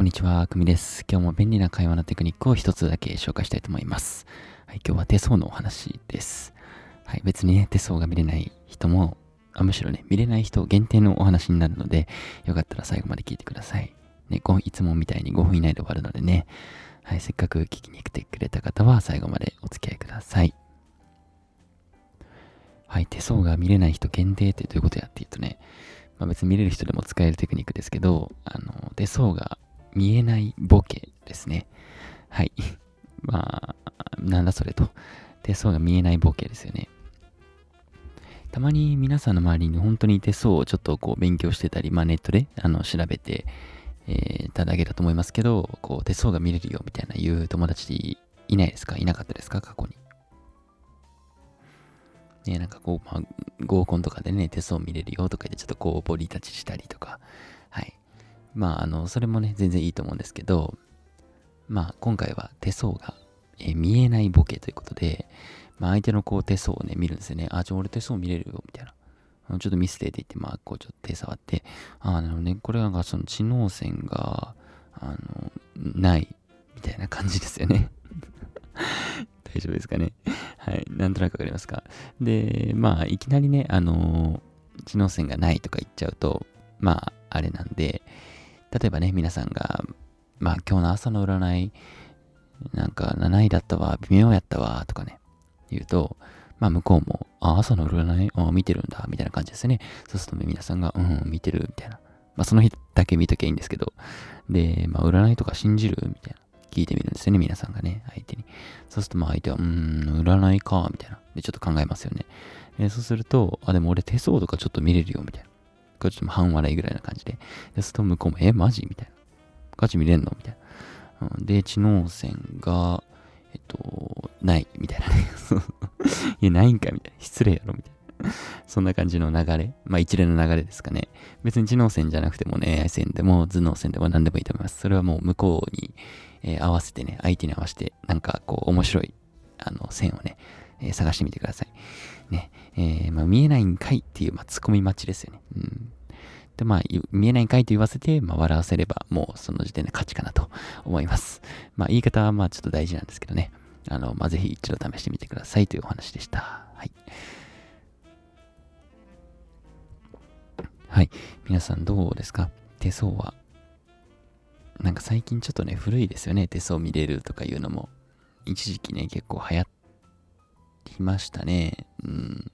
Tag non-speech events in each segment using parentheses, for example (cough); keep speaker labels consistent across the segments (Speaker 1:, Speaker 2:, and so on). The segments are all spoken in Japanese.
Speaker 1: こんにちは、くみです。今日も便利な会話のテクニックを一つだけ紹介したいと思います。はい、今日は手相のお話です。はい、別にね、手相が見れない人も、あむしろね、見れない人限定のお話になるので、よかったら最後まで聞いてください。ね、いつもみたいに5分以内で終わるのでね、はい、せっかく聞きに来てくれた方は最後までお付き合いください。はい、手相が見れない人限定ってどういうことやっていうとね、まあ、別に見れる人でも使えるテクニックですけど、あの、手相が見えないボケですね。はい。(laughs) まあ、なんだそれと。手相が見えないボケですよね。たまに皆さんの周りに本当に手相をちょっとこう勉強してたり、まあネットであの調べて、えー、ただけだと思いますけど、こう手相が見れるよみたいな言う友達いないですか？いなかったですか？過去に。ね、なんかこう、まあ、合コンとかでね、手相見れるよとかでちょっとこう、ボディタッチしたりとか、まあ、あの、それもね、全然いいと思うんですけど、まあ、今回は手相が、えー、見えないボケということで、まあ、相手のこう手相をね、見るんですよね。あ、じゃあ俺手相見れるよ、みたいな。ちょっと見せてって言って、まあ、こうちょっと手触って、ああ、なるほどね、これはその知能線が、あの、ない、みたいな感じですよね。(laughs) 大丈夫ですかね。はい。なんとなくわかりますか。で、まあ、いきなりね、あの、知能線がないとか言っちゃうと、まあ、あれなんで、例えばね、皆さんが、まあ、今日の朝の占い、なんか7位だったわ、微妙やったわ、とかね、言うと、まあ、向こうも、あ、朝の占い、あ、見てるんだ、みたいな感じですね。そうすると皆さんが、うん、見てる、みたいな。まあ、その日だけ見ときゃいいんですけど、で、まあ、占いとか信じる？みたいな。聞いてみるんですよね、皆さんがね、相手に。そうすると、まあ相手は、うーん、占いか、みたいな。で、ちょっと考えますよね。え、そうすると、あ、でも俺手相とかちょっと見れるよ、みたいな。これちょっと半笑いぐらいな感じで。で、そうすると向こうも、え、マジ？みたいな。ガチ見れんの？みたいな。うん、で、知能線が、えっと、ない、みたいなね。(laughs) いや、ないんか、みたいな。失礼やろ、みたいな。そんな感じの流れ。まあ一連の流れですかね。別に知能線じゃなくてもね、AI 線でも頭脳線でも何でもいいと思います。それはもう向こうに、えー、合わせてね、相手に合わせて、なんかこう面白い、あの、線をね、えー、探してみてください。ね。えー、まあ見えないんかいっていう、まあツッコミ待ちですよね。うん。で、まあ、見えないんかいと言わせて、まあ、笑わせれば、もうその時点で勝ちかなと思います。まあ、言い方はまあ、ちょっと大事なんですけどね。あの、まあ、ぜひ一度試してみてくださいというお話でした。はい。はい。皆さんどうですか？手相は？なんか最近ちょっとね、古いですよね。手相見れるとかいうのも。一時期ね、結構流行りましたね。うん。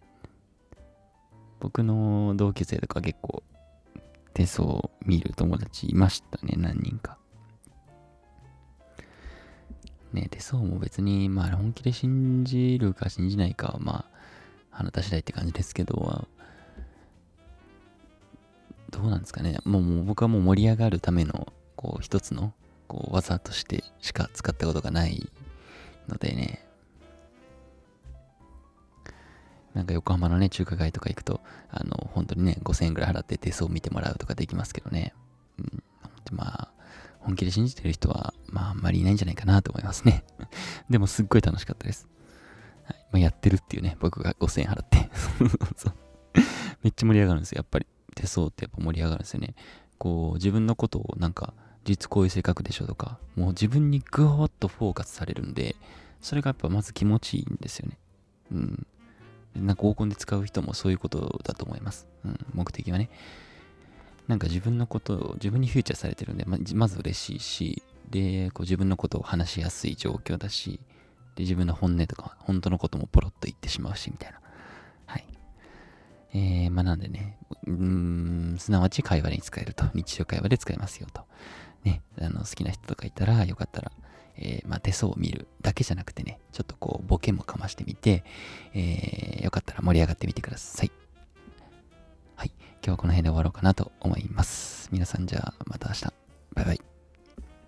Speaker 1: 僕の同級生とか結構手相見る友達いましたね、何人か。ね、手相も別に、まあ本気で信じるか信じないかは、まあ、あなた次第って感じですけど、どうなんですかね。もうもう僕はもう盛り上がるための、こう、一つの、こう、技としてしか使ったことがないのでね。なんか横浜のね、中華街とか行くと、あの、本当にね、5000円ぐらい払って手相を見てもらうとかできますけどね。うん、まあ、本気で信じてる人は、まあ、あんまりいないんじゃないかなと思いますね。(laughs) でも、すっごい楽しかったです。はいまあ、やってるっていうね、僕が5000円払って (laughs) めっちゃ盛り上がるんですよ、やっぱり。手相ってやっぱ盛り上がるんですよね。こう、自分のことをなんか、実こういう性格でしょとか、もう自分にぐわっとフォーカスされるんで、それがやっぱまず気持ちいいんですよね。うん。なんか合コンで使う人もそういうことだと思います。うん、目的はね。なんか自分のことを自分にフューチャーされてるんで、ままず嬉しいし、で、こう自分のことを話しやすい状況だし、で、自分の本音とか、本当のこともポロッと言ってしまうし、みたいな。はいえー、まあなんでね、うん、すなわち会話に使えると。日常会話で使えますよと。ね、あの好きな人とかいたら、よかったら、えー、まあ、手相を見るだけじゃなくてね、ちょっとこう、ボケもかましてみて、えー、よかったら盛り上がってみてください。はい。今日はこの辺で終わろうかなと思います。皆さんじゃあ、また明日。バイバイ。